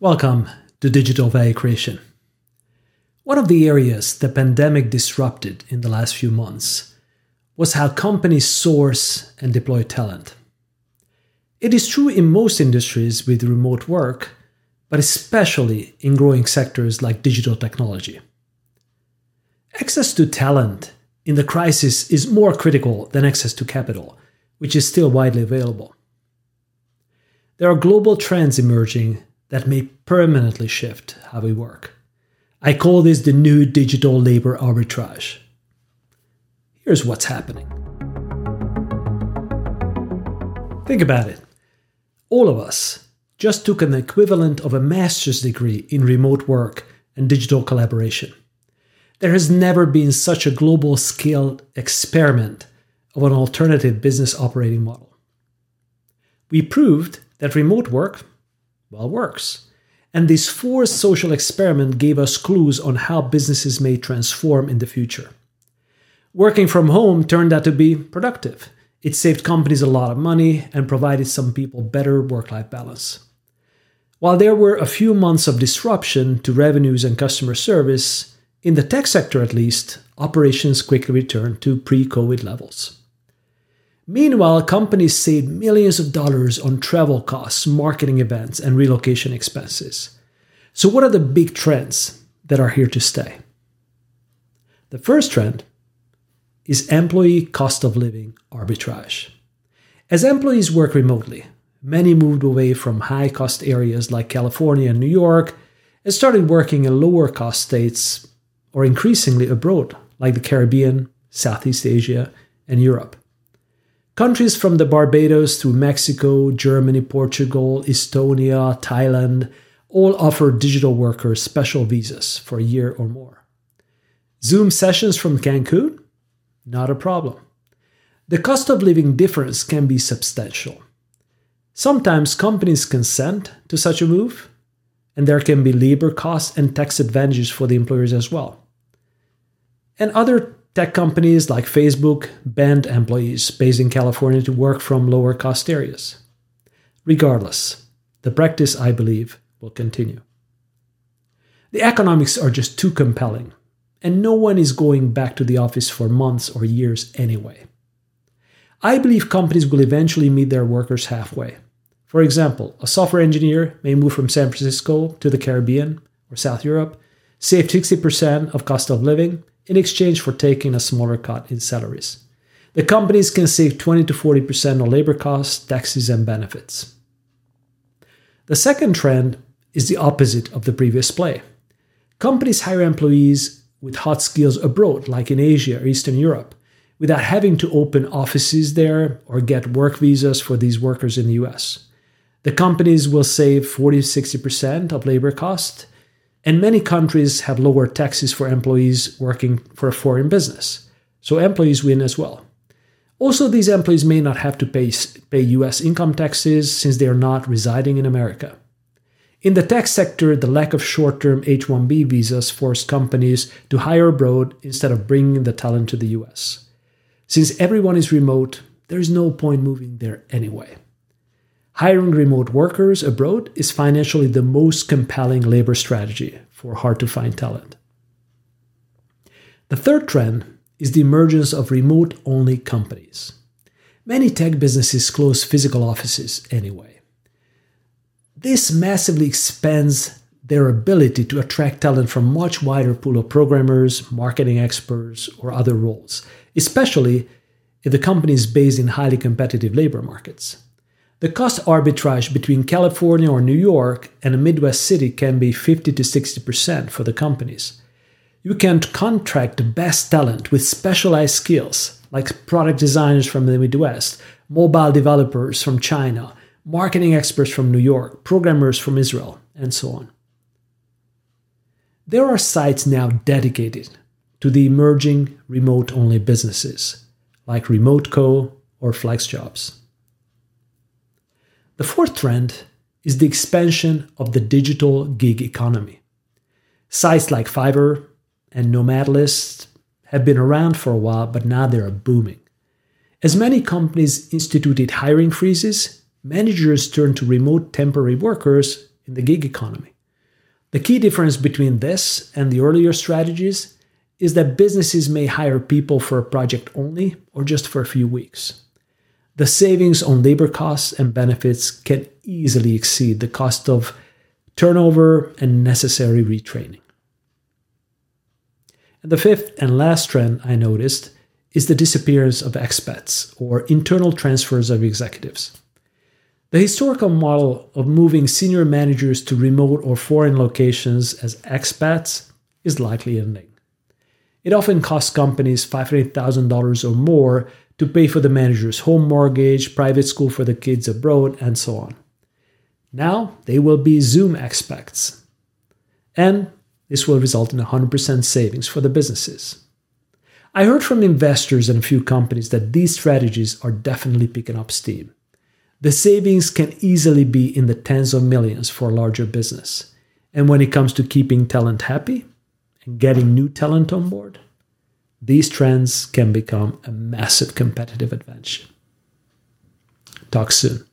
Welcome to Digital Value Creation. One of the areas the pandemic disrupted in the last few months was how companies source and deploy talent. It is true in most industries with remote work, but especially in growing sectors like digital technology. Access to talent in the crisis is more critical than access to capital, which is still widely available. There are global trends emerging that may permanently shift how we work. I call this the new digital labor arbitrage. Here's what's happening. Think about it. All of us just took an equivalent of a master's degree in remote work and digital collaboration. There has never been such a global scale experiment of an alternative business operating model. We proved that remote work well works. And this forced social experiment gave us clues on how businesses may transform in the future. Working from home turned out to be productive. It saved companies a lot of money and provided some people better work life balance. While there were a few months of disruption to revenues and customer service, in the tech sector at least, operations quickly returned to pre COVID levels. Meanwhile, companies saved millions of dollars on travel costs, marketing events, and relocation expenses. So, what are the big trends that are here to stay? The first trend is employee cost of living arbitrage. As employees work remotely, many moved away from high cost areas like California and New York and started working in lower cost states or increasingly abroad, like the Caribbean, Southeast Asia, and Europe. Countries from the Barbados through Mexico, Germany, Portugal, Estonia, Thailand all offer digital workers special visas for a year or more. Zoom sessions from Cancun? Not a problem. The cost of living difference can be substantial. Sometimes companies consent to such a move, and there can be labor costs and tax advantages for the employers as well. And other Tech companies like Facebook banned employees based in California to work from lower cost areas. Regardless, the practice, I believe, will continue. The economics are just too compelling, and no one is going back to the office for months or years anyway. I believe companies will eventually meet their workers halfway. For example, a software engineer may move from San Francisco to the Caribbean or South Europe, save 60% of cost of living, in exchange for taking a smaller cut in salaries. The companies can save 20 to 40% on labor costs, taxes, and benefits. The second trend is the opposite of the previous play. Companies hire employees with hot skills abroad, like in Asia or Eastern Europe, without having to open offices there or get work visas for these workers in the US. The companies will save 40 60% of labor costs and many countries have lower taxes for employees working for a foreign business. So employees win as well. Also, these employees may not have to pay, pay US income taxes since they are not residing in America. In the tech sector, the lack of short term H 1B visas forced companies to hire abroad instead of bringing the talent to the US. Since everyone is remote, there is no point moving there anyway. Hiring remote workers abroad is financially the most compelling labor strategy for hard to find talent. The third trend is the emergence of remote only companies. Many tech businesses close physical offices anyway. This massively expands their ability to attract talent from a much wider pool of programmers, marketing experts, or other roles, especially if the company is based in highly competitive labor markets. The cost arbitrage between California or New York and a Midwest city can be 50 to 60% for the companies. You can contract the best talent with specialized skills, like product designers from the Midwest, mobile developers from China, marketing experts from New York, programmers from Israel, and so on. There are sites now dedicated to the emerging remote only businesses, like RemoteCo or FlexJobs. The fourth trend is the expansion of the digital gig economy. Sites like Fiverr and Nomadlist have been around for a while, but now they are booming. As many companies instituted hiring freezes, managers turned to remote temporary workers in the gig economy. The key difference between this and the earlier strategies is that businesses may hire people for a project only or just for a few weeks. The savings on labor costs and benefits can easily exceed the cost of turnover and necessary retraining. And the fifth and last trend I noticed is the disappearance of expats or internal transfers of executives. The historical model of moving senior managers to remote or foreign locations as expats is likely ending. It often costs companies $500,000 or more to pay for the manager's home mortgage, private school for the kids abroad, and so on. Now they will be Zoom expats. And this will result in 100% savings for the businesses. I heard from investors and a few companies that these strategies are definitely picking up steam. The savings can easily be in the tens of millions for a larger business. And when it comes to keeping talent happy, and getting new talent on board, these trends can become a massive competitive advantage. Talk soon.